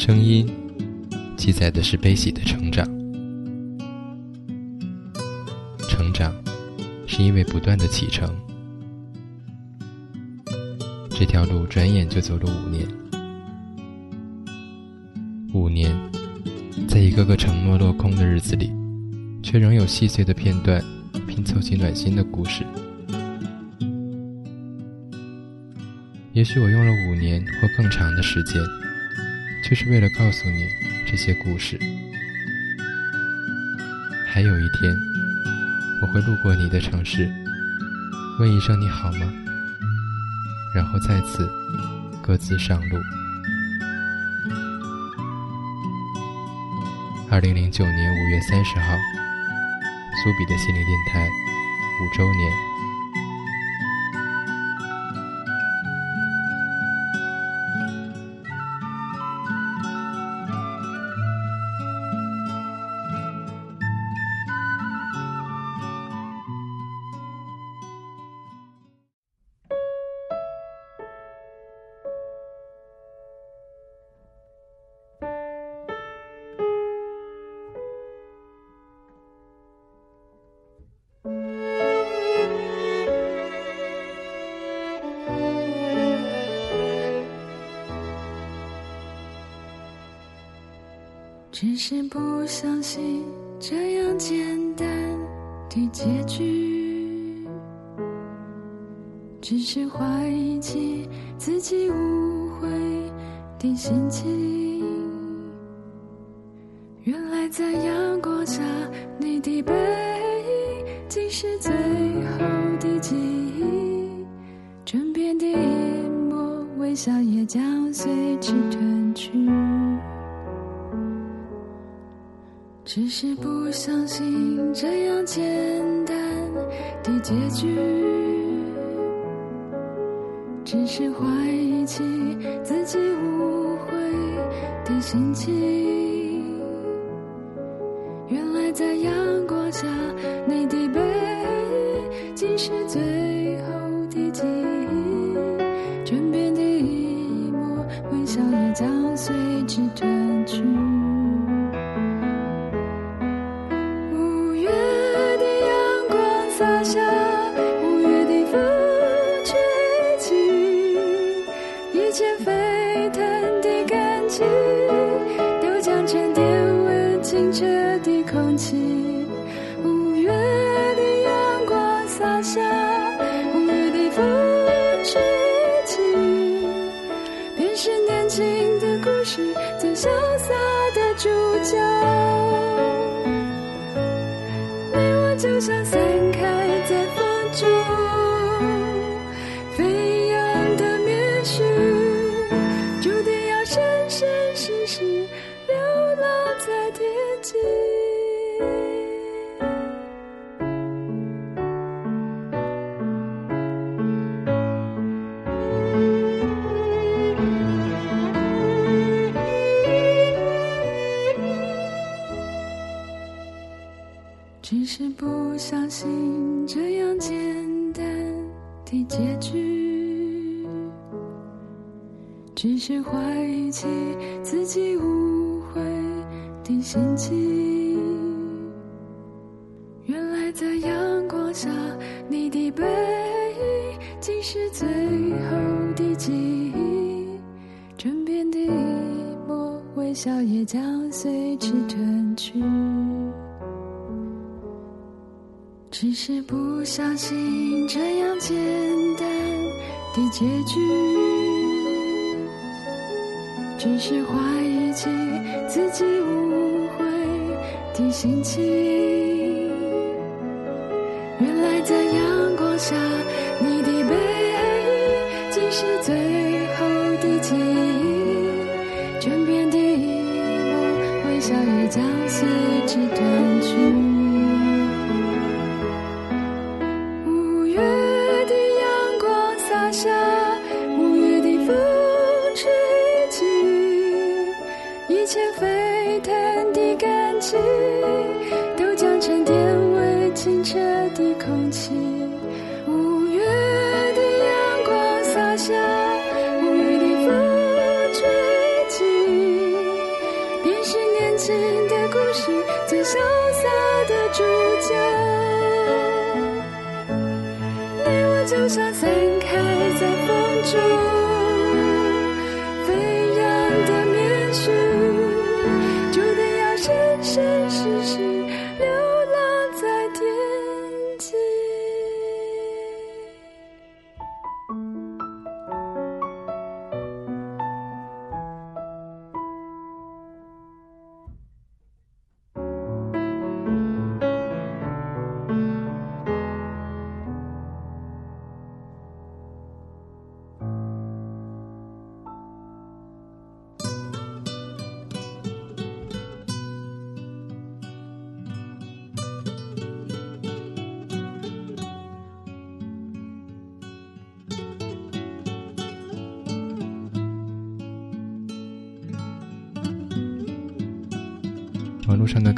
声音记载的是悲喜的成长。成长是因为不断的启程。这条路转眼就走了五年，五年，在一个个承诺落空的日子里，却仍有细碎的片段拼凑起暖心的故事。也许我用了五年或更长的时间，就是为了告诉你这些故事。还有一天，我会路过你的城市，问一声你好吗？然后再次各自上路。二零零九年五月三十号，苏比的心灵电台五周年。只是不相信这样简单的结局，只是怀疑起自己误会的心情。相信这样简单的结局，只是怀疑起自己无悔的心情。新的故事最潇洒的主角。原来在阳光下，你的背影竟是最后的记忆，枕边的一幕微笑也将随之褪去。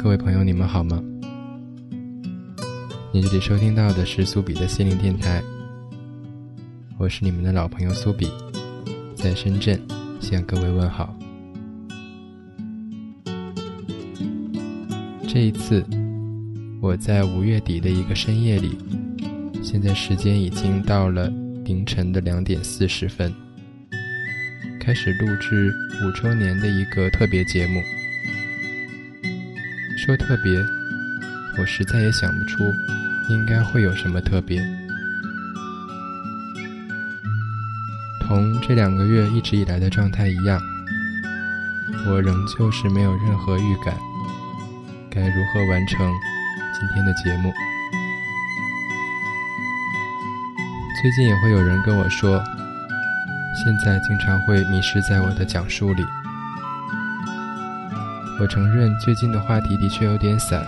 各位朋友，你们好吗？你这里收听到的是苏比的心灵电台，我是你们的老朋友苏比，在深圳向各位问好。这一次，我在五月底的一个深夜里，现在时间已经到了凌晨的两点四十分，开始录制五周年的一个特别节目。说特别，我实在也想不出应该会有什么特别。同这两个月一直以来的状态一样，我仍旧是没有任何预感，该如何完成今天的节目。最近也会有人跟我说，现在经常会迷失在我的讲述里。我承认最近的话题的确有点散，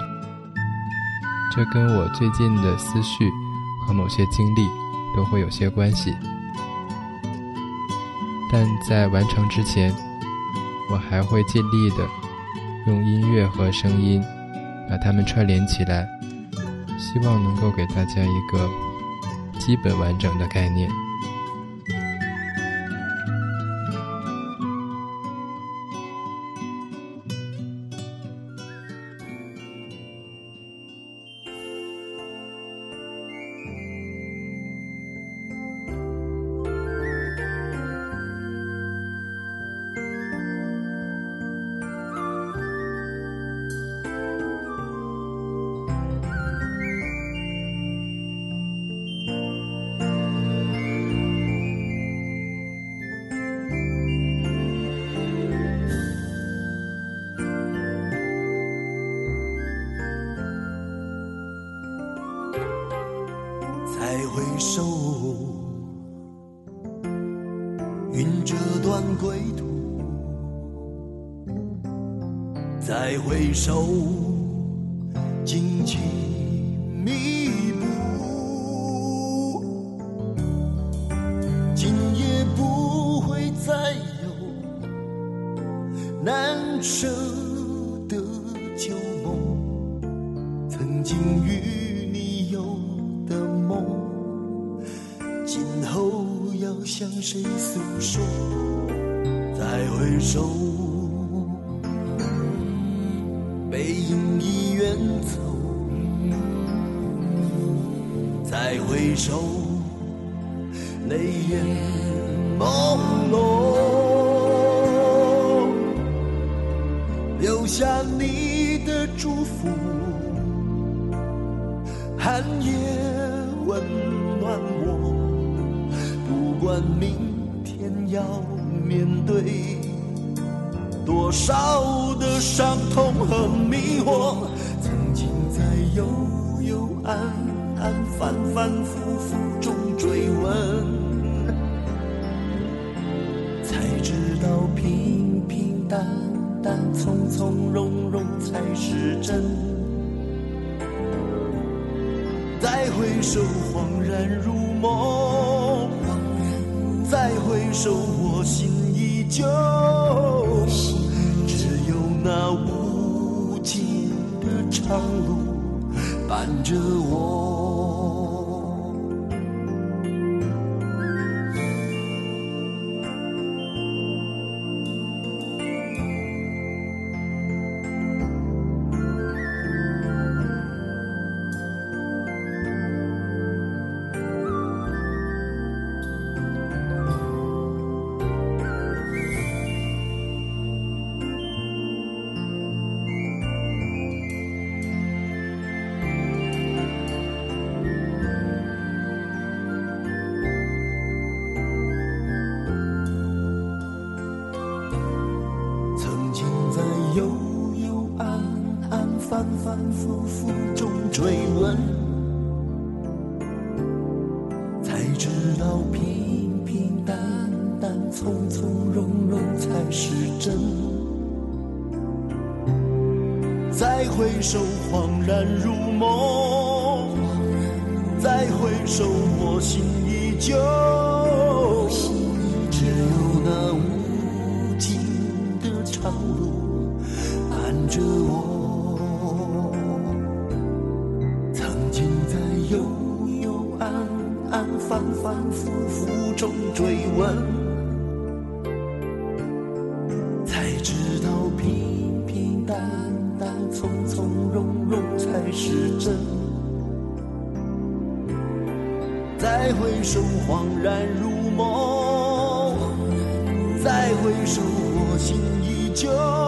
这跟我最近的思绪和某些经历都会有些关系。但在完成之前，我还会尽力的用音乐和声音把它们串联起来，希望能够给大家一个基本完整的概念。再幽幽暗暗、反反复复中追问，才知道平平淡淡、从从容容才是真。再回首，恍然如梦；再回首，我心依旧。只有那无尽的长路伴着我。心依旧。再回首，恍然如梦；再回首，我心依旧。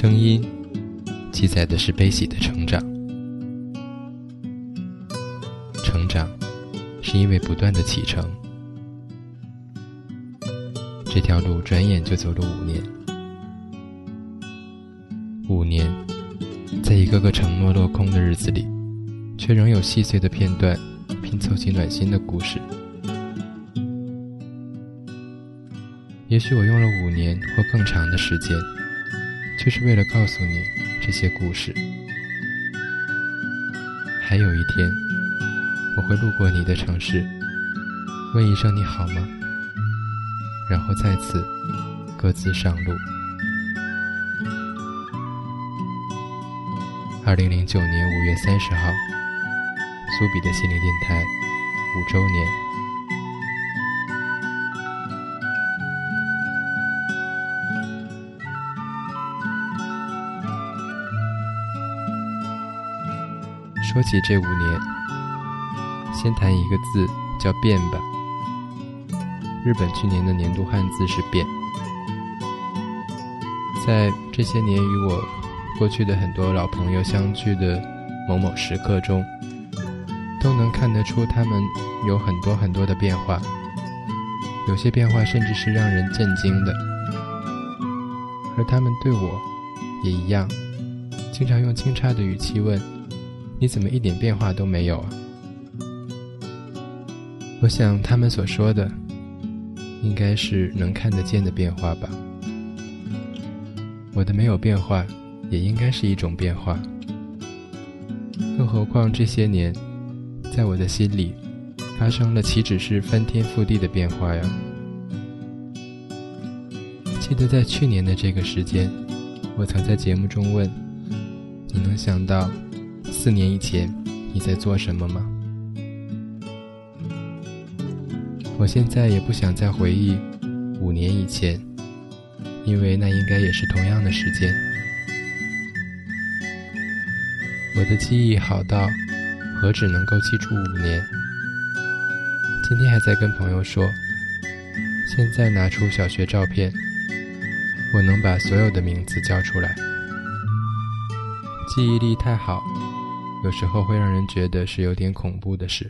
声音记载的是悲喜的成长，成长是因为不断的启程。这条路转眼就走了五年，五年，在一个个承诺落空的日子里，却仍有细碎的片段拼凑起暖心的故事。也许我用了五年或更长的时间。就是为了告诉你这些故事。还有一天，我会路过你的城市，问一声你好吗？然后再次各自上路。二零零九年五月三十号，苏比的心灵电台五周年。说起这五年，先谈一个字，叫“变”吧。日本去年的年度汉字是“变”。在这些年与我过去的很多老朋友相聚的某某时刻中，都能看得出他们有很多很多的变化，有些变化甚至是让人震惊的。而他们对我也一样，经常用惊诧的语气问。你怎么一点变化都没有啊？我想他们所说的，应该是能看得见的变化吧。我的没有变化，也应该是一种变化。更何况这些年，在我的心里，发生了岂止是翻天覆地的变化呀？记得在去年的这个时间，我曾在节目中问：你能想到？四年以前，你在做什么吗？我现在也不想再回忆五年以前，因为那应该也是同样的时间。我的记忆好到何止能够记住五年？今天还在跟朋友说，现在拿出小学照片，我能把所有的名字叫出来。记忆力太好。有时候会让人觉得是有点恐怖的事。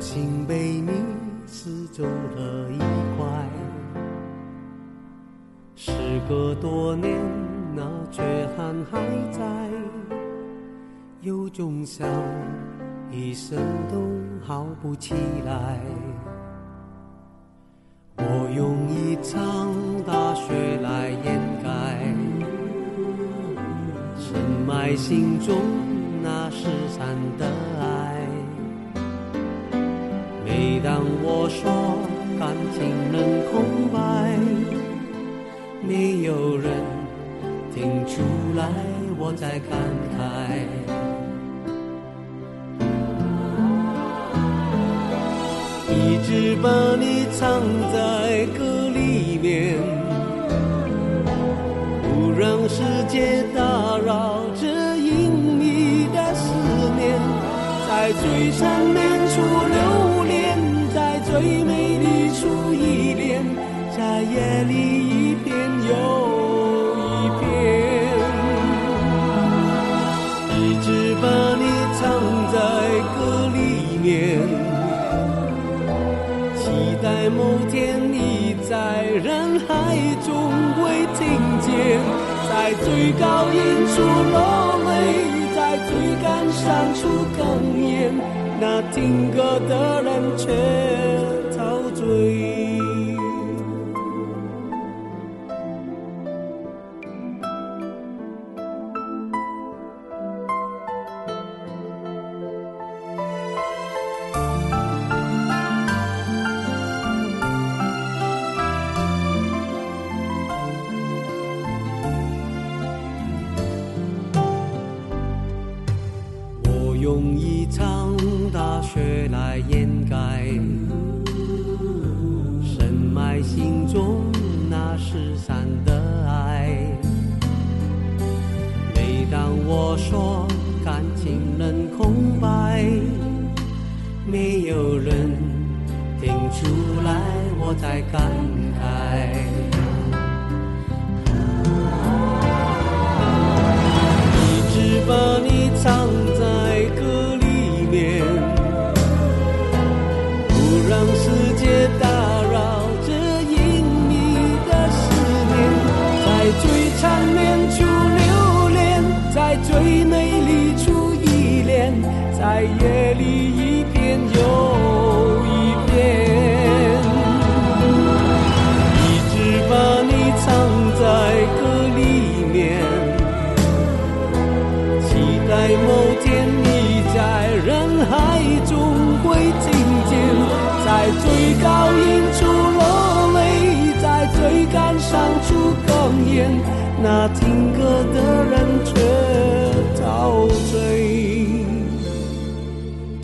心被你撕走了一块。时隔多年，那缺憾还在，有种伤，一生都好不起来。我用一场大雪来掩盖，深埋心中那失散的当我说感情能空白，没有人听出来我在感慨。一直把你藏在歌里面，不让世界打扰这隐秘的思念，在最缠绵在夜里一遍又一遍，一直把你藏在歌里面。期待某天你在人海中会听见，在最高音处落泪，在最感伤处哽咽，那听歌的人却陶醉。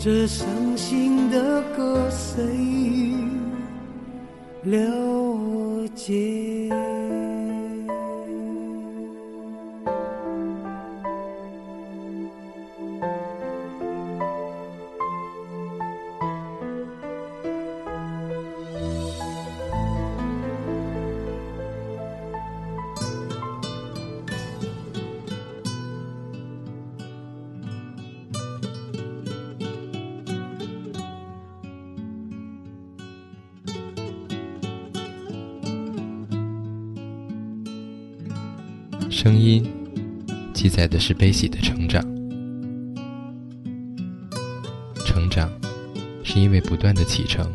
这伤心的歌谁了解？记载的是悲喜的成长，成长是因为不断的启程。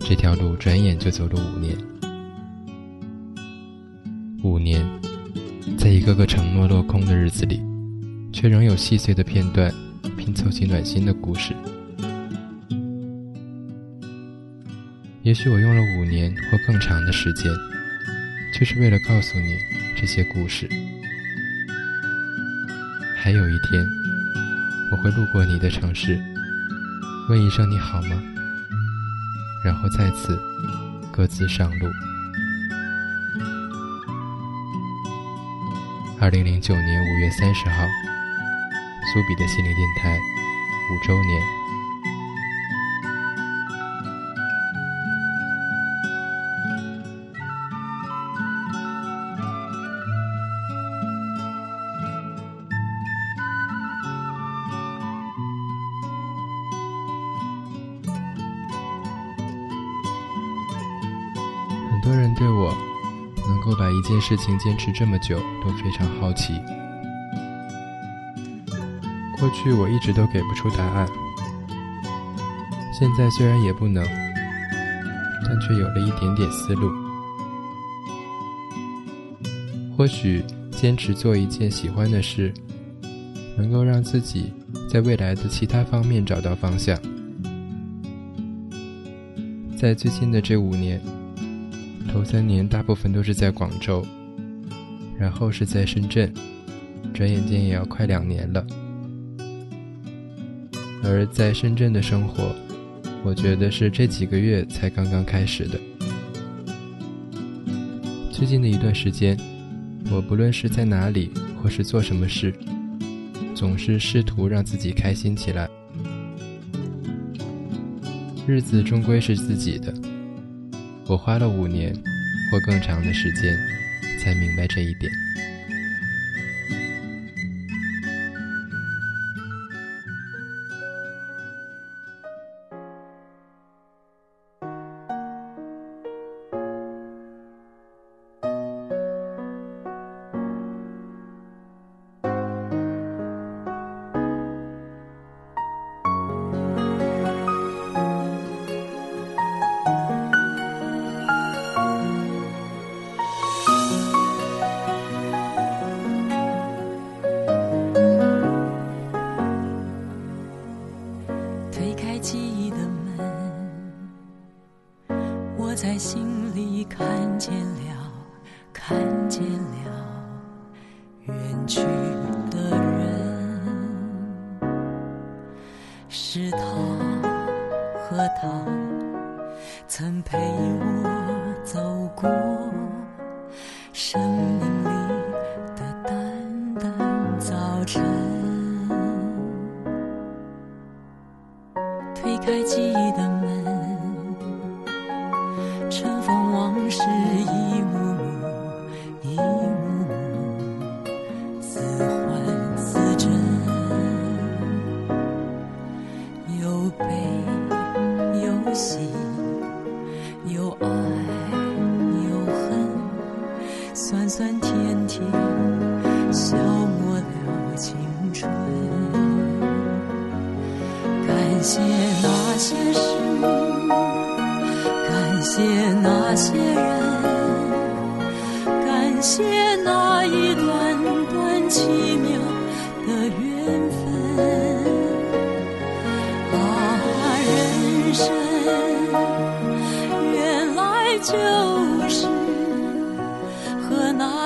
这条路转眼就走了五年，五年，在一个个承诺落空的日子里，却仍有细碎的片段拼凑起暖心的故事。也许我用了五年或更长的时间。就是为了告诉你这些故事。还有一天，我会路过你的城市，问一声你好吗？然后再次各自上路。二零零九年五月三十号，苏比的心灵电台五周年。把一件事情坚持这么久都非常好奇。过去我一直都给不出答案，现在虽然也不能，但却有了一点点思路。或许坚持做一件喜欢的事，能够让自己在未来的其他方面找到方向。在最近的这五年，头三年大部分都是在广州，然后是在深圳，转眼间也要快两年了。而在深圳的生活，我觉得是这几个月才刚刚开始的。最近的一段时间，我不论是在哪里或是做什么事，总是试图让自己开心起来。日子终归是自己的，我花了五年或更长的时间，才明白这一点。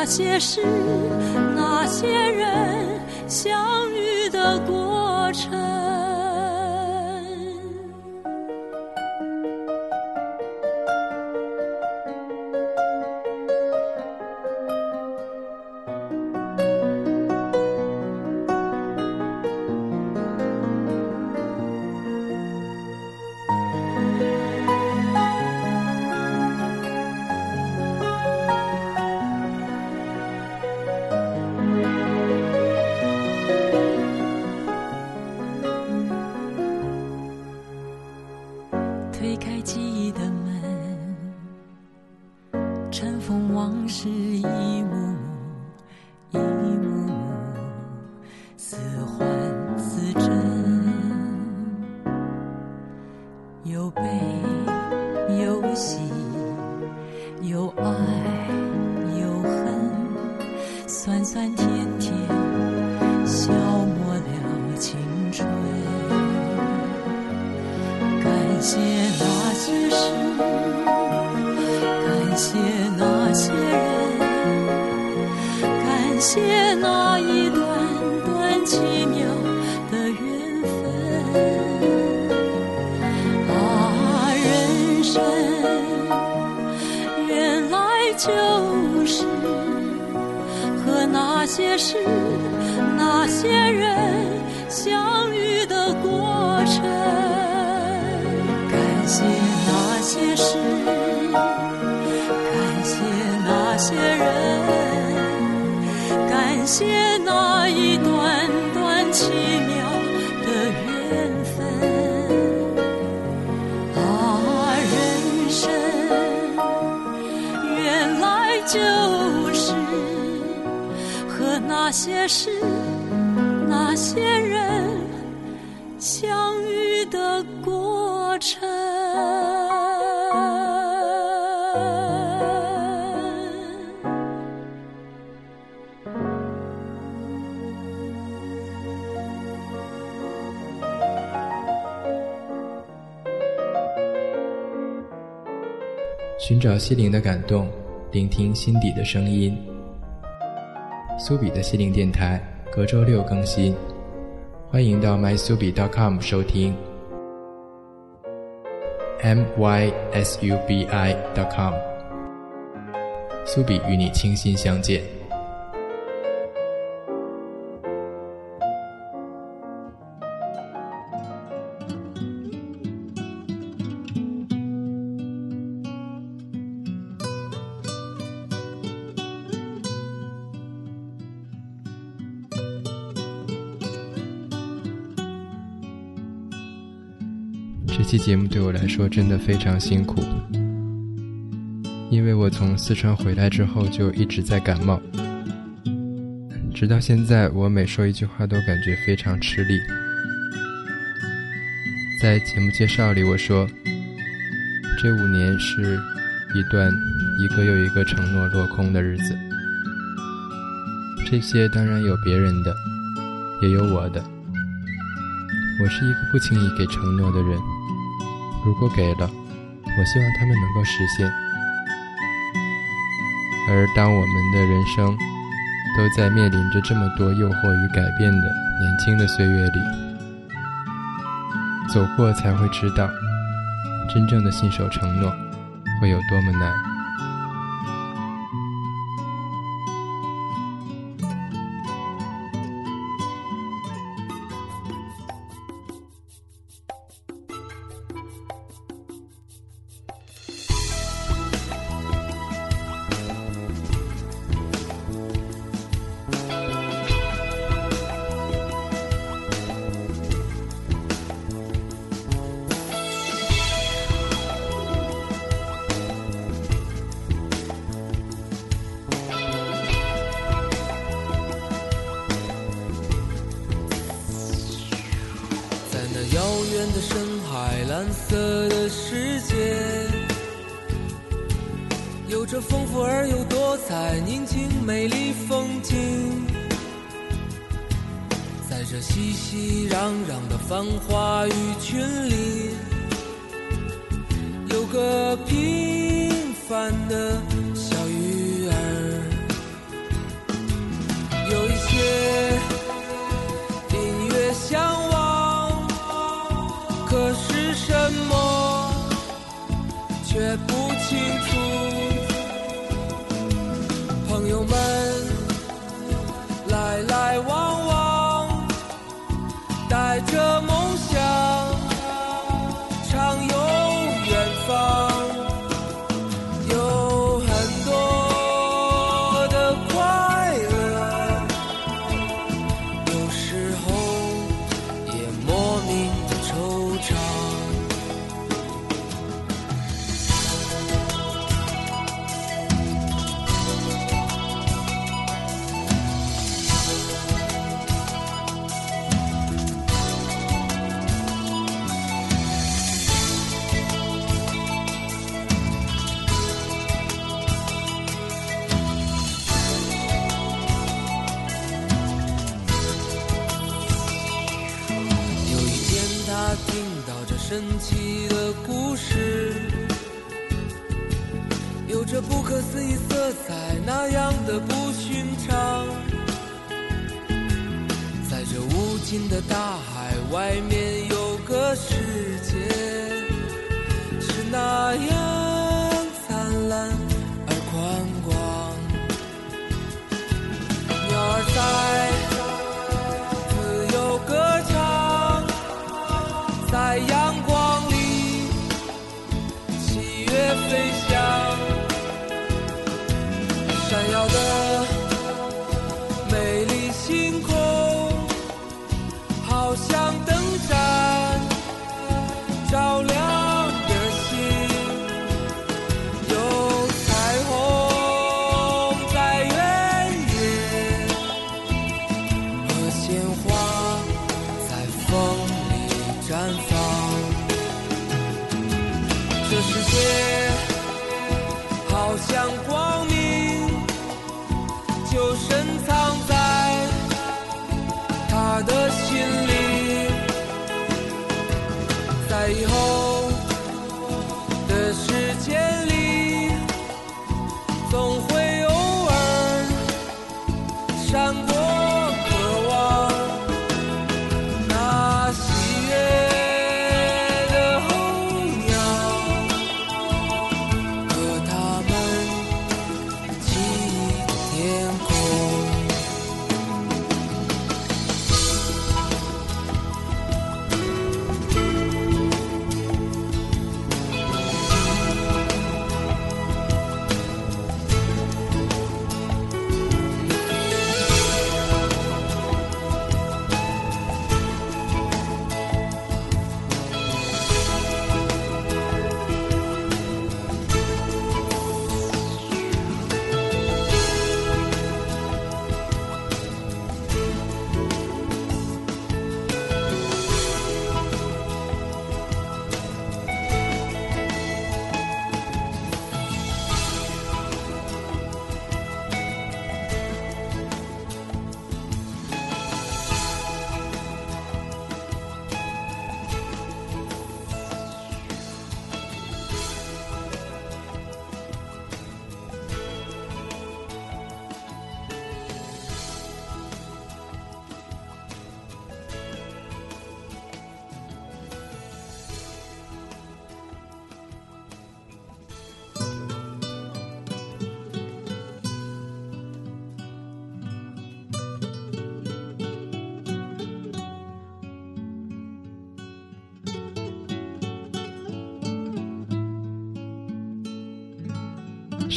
那些事、那些人相遇的过程。就是和那些事、那些人相遇的过程。感谢那些事，感谢那些人，感谢些事，那些人相遇的过程。寻找心灵的感动，聆听心底的声音。苏比的心灵电台隔周六更新，欢迎到 mysubi.com 收听。mysubi.com，苏比与你倾心相见。这期节目对我来说真的非常辛苦，因为我从四川回来之后就一直在感冒，直到现在我每说一句话都感觉非常吃力。在节目介绍里我说，这五年是一段一个又一个承诺落空的日子，这些当然有别人的，也有我的。我是一个不轻易给承诺的人。如果给了，我希望他们能够实现。而当我们的人生都在面临着这么多诱惑与改变的年轻的岁月里，走过才会知道，真正的信守承诺会有多么难。远的深海，蓝色的世界，有着丰富而又多彩、宁静美丽风景。在这熙熙攘攘的繁华鱼群里，有个平凡的不可思议色彩，那样的不寻常。在这无尽的大海外面，有个世界，是那样灿烂而宽广。鸟儿在。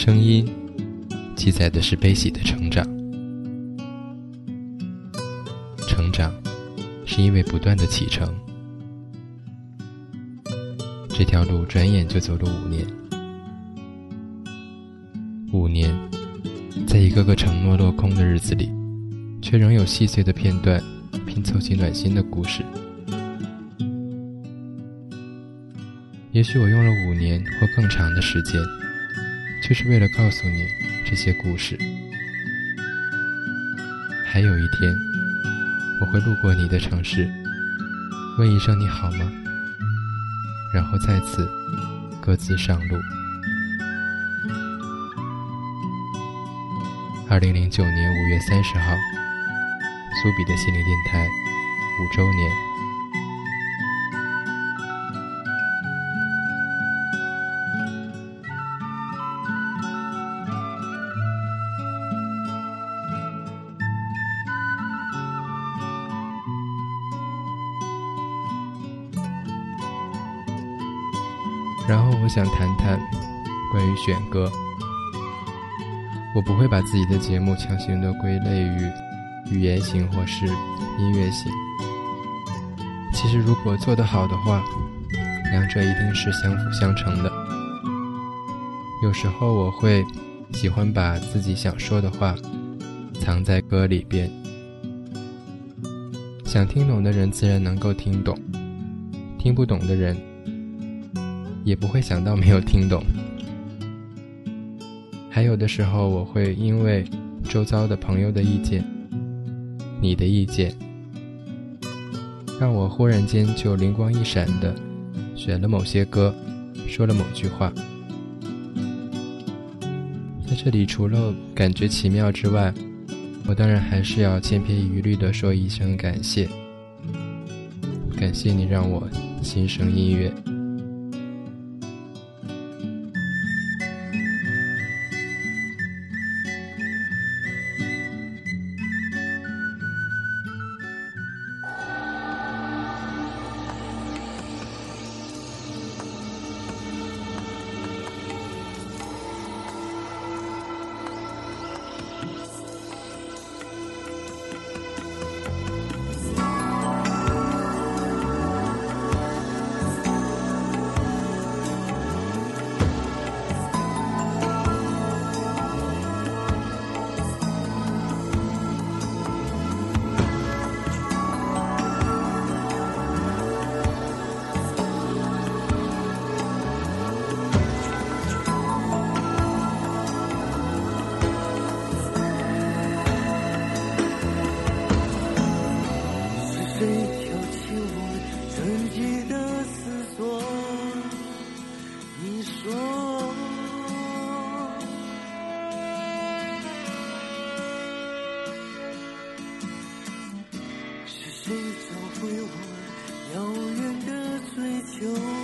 声音记载的是悲喜的成长，成长是因为不断的启程。这条路转眼就走了五年，五年，在一个个承诺落空的日子里，却仍有细碎的片段拼凑起暖心的故事。也许我用了五年或更长的时间。就是为了告诉你这些故事。还有一天，我会路过你的城市，问一声你好吗？然后再次各自上路。二零零九年五月三十号，苏比的心灵电台五周年。我想谈谈关于选歌。我不会把自己的节目强行的归类于语言型或是音乐型。其实如果做得好的话，两者一定是相辅相成的。有时候我会喜欢把自己想说的话藏在歌里边，想听懂的人自然能够听懂，听不懂的人。也不会想到没有听懂。还有的时候，我会因为周遭的朋友的意见、你的意见，让我忽然间就灵光一闪的选了某些歌，说了某句话。在这里，除了感觉奇妙之外，我当然还是要千篇一律的说一声感谢，感谢你让我心生音乐。遥远的追求？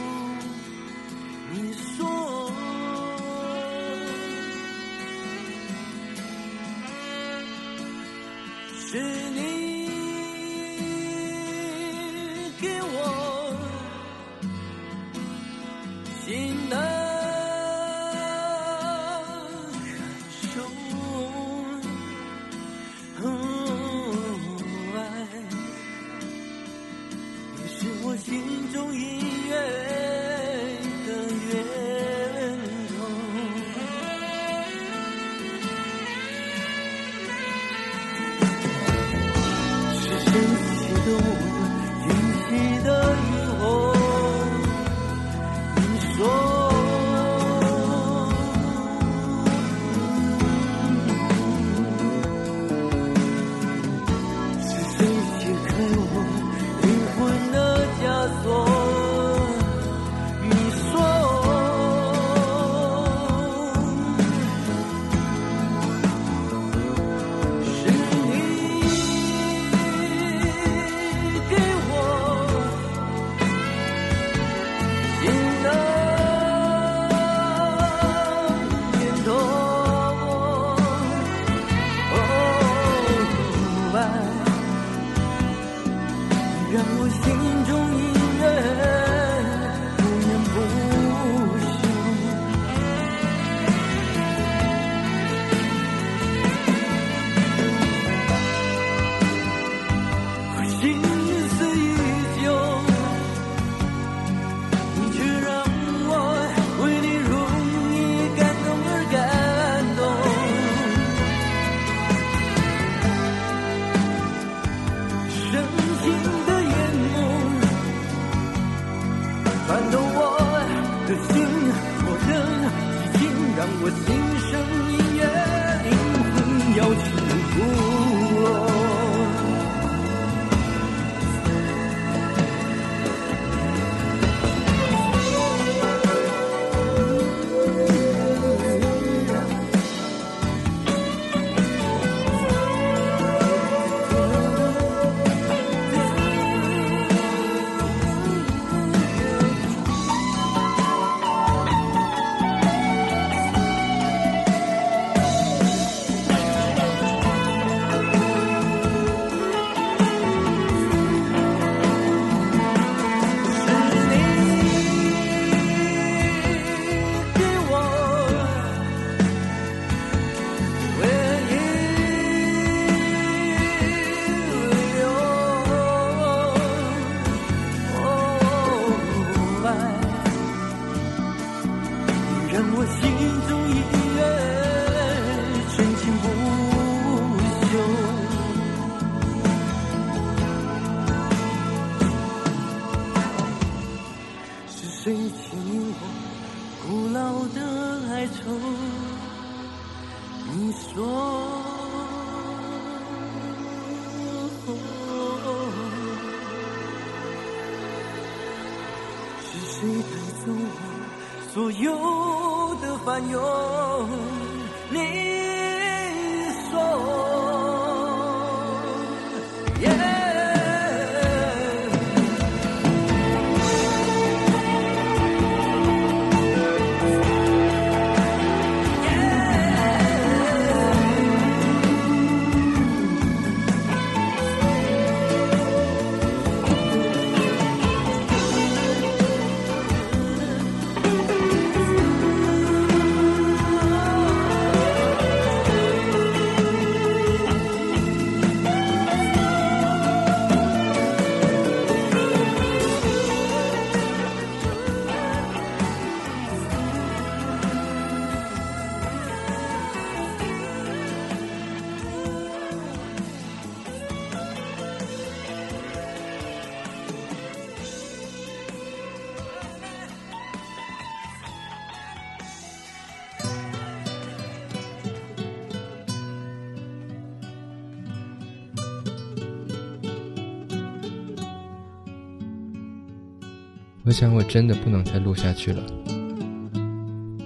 我想我真的不能再录下去了。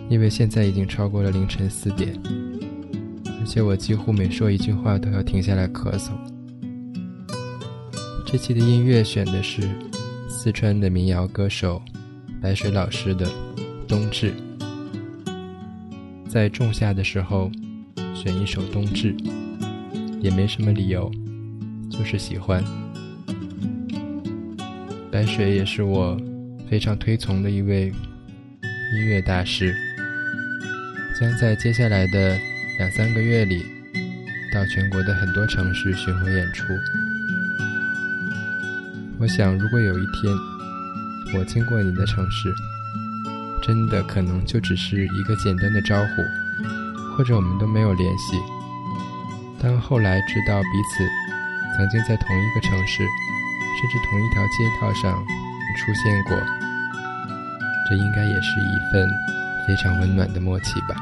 因为现在已经超过了凌晨四点，而且我几乎每说一句话都要停下来咳嗽。这期的音乐选的是四川的民谣歌手白水老师的《冬至》。在仲夏的时候选一首《冬至》，也没什么理由，就是喜欢。白水也是我非常推崇的一位音乐大师。将在接下来的两三个月里，到全国的很多城市巡回演出。我想，如果有一天我经过你的城市，真的可能就只是一个简单的招呼，或者我们都没有联系。当后来知道彼此曾经在同一个城市，甚至同一条街道上出现过，这应该也是一份非常温暖的默契吧。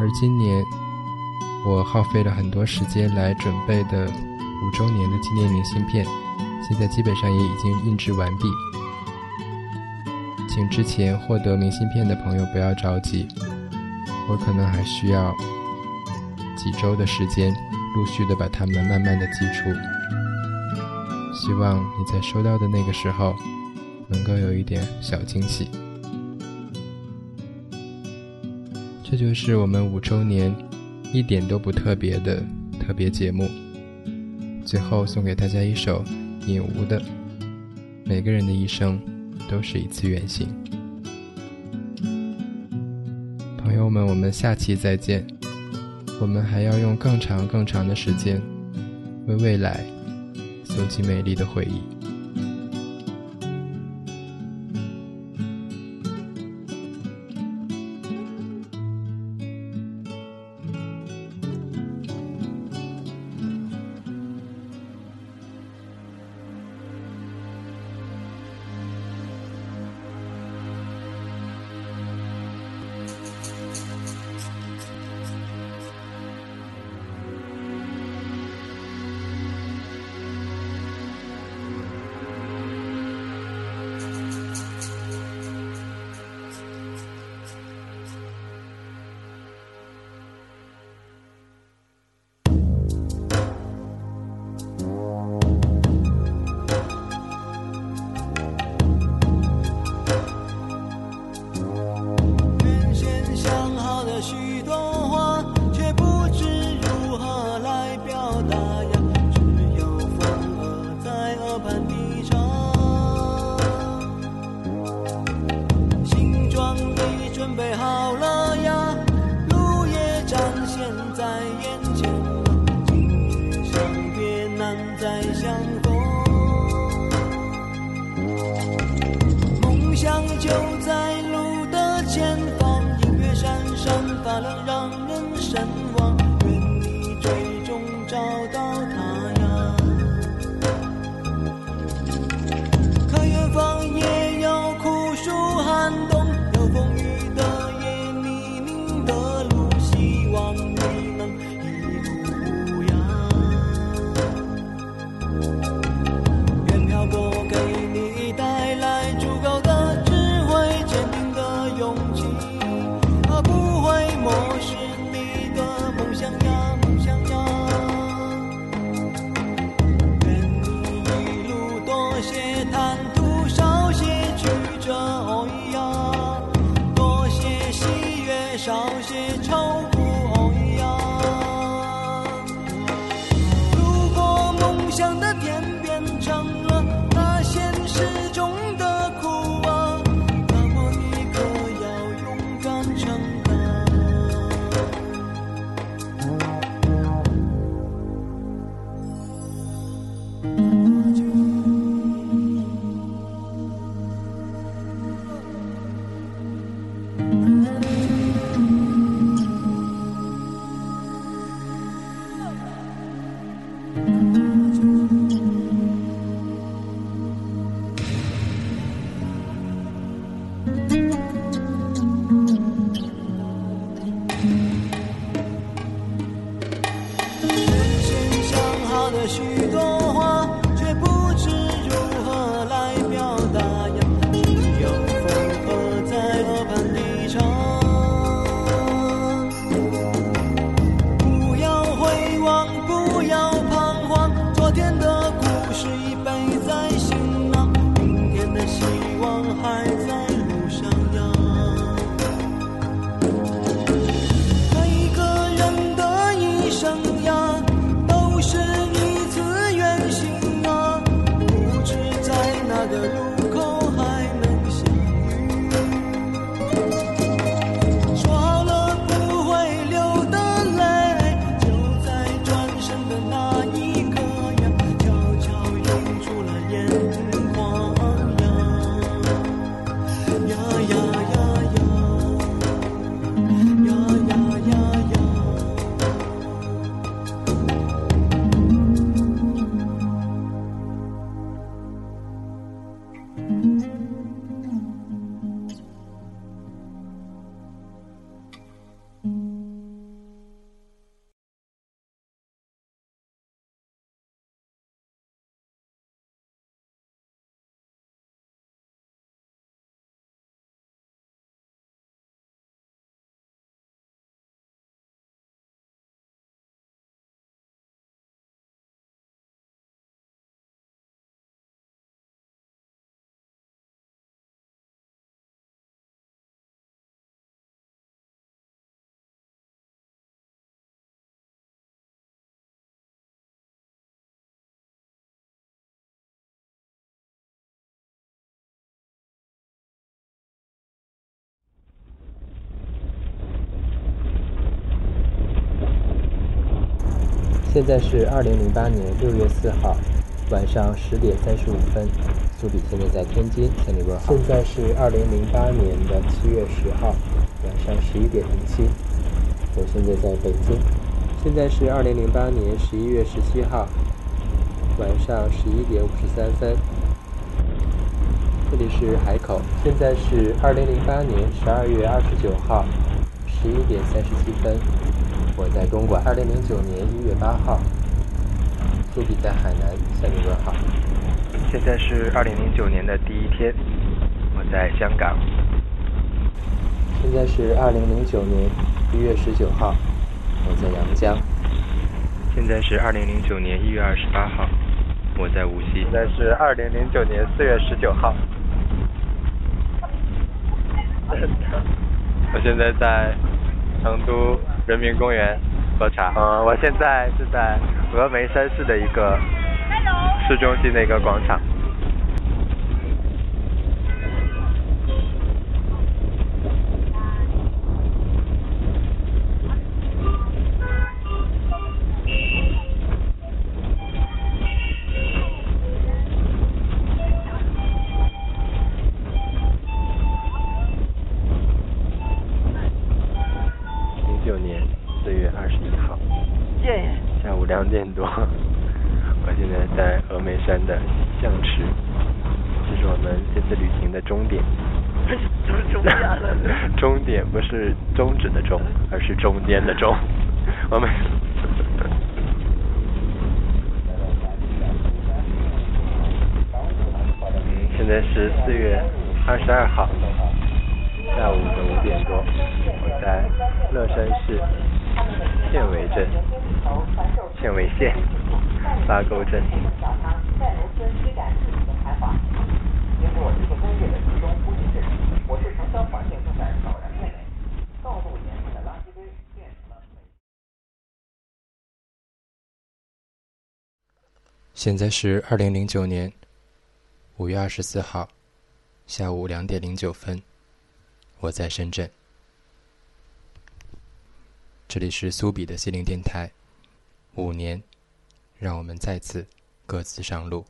而今年，我耗费了很多时间来准备的五周年的纪念明信片，现在基本上也已经印制完毕。请之前获得明信片的朋友不要着急，我可能还需要几周的时间，陆续的把它们慢慢的寄出。希望你在收到的那个时候，能够有一点小惊喜。这就是我们五周年一点都不特别的特别节目。最后送给大家一首尹吾的《每个人的一生都是一次远行》。朋友们，我们下期再见。我们还要用更长更长的时间，为未来搜集美丽的回忆。现在是二零零八年六月四号晚上十点三十五分，苏比现在在天津，向你问好。现在是二零零八年的七月十号晚上十一点零七，我现在在北京。现在是二零零八年十一月十七号晚上十一点五十三分，这里是海口。现在是二零零八年十二月二十九号十一点三十七分。我在东莞。二零零九年一月八号，苏比在海南向你问好。现在是二零零九年的第一天，我在香港。现在是二零零九年一月十九号，我在阳江。现在是二零零九年一月二十八号，我在无锡。现在是二零零九年四月十九号，我现在在成都人民公园喝茶。嗯，我现在是在峨眉山市的一个市中心的一个广场。现在是二零零九年五月二十四号下午两点零九分，我在深圳。这里是苏比的心灵电台，五年，让我们再次各自上路。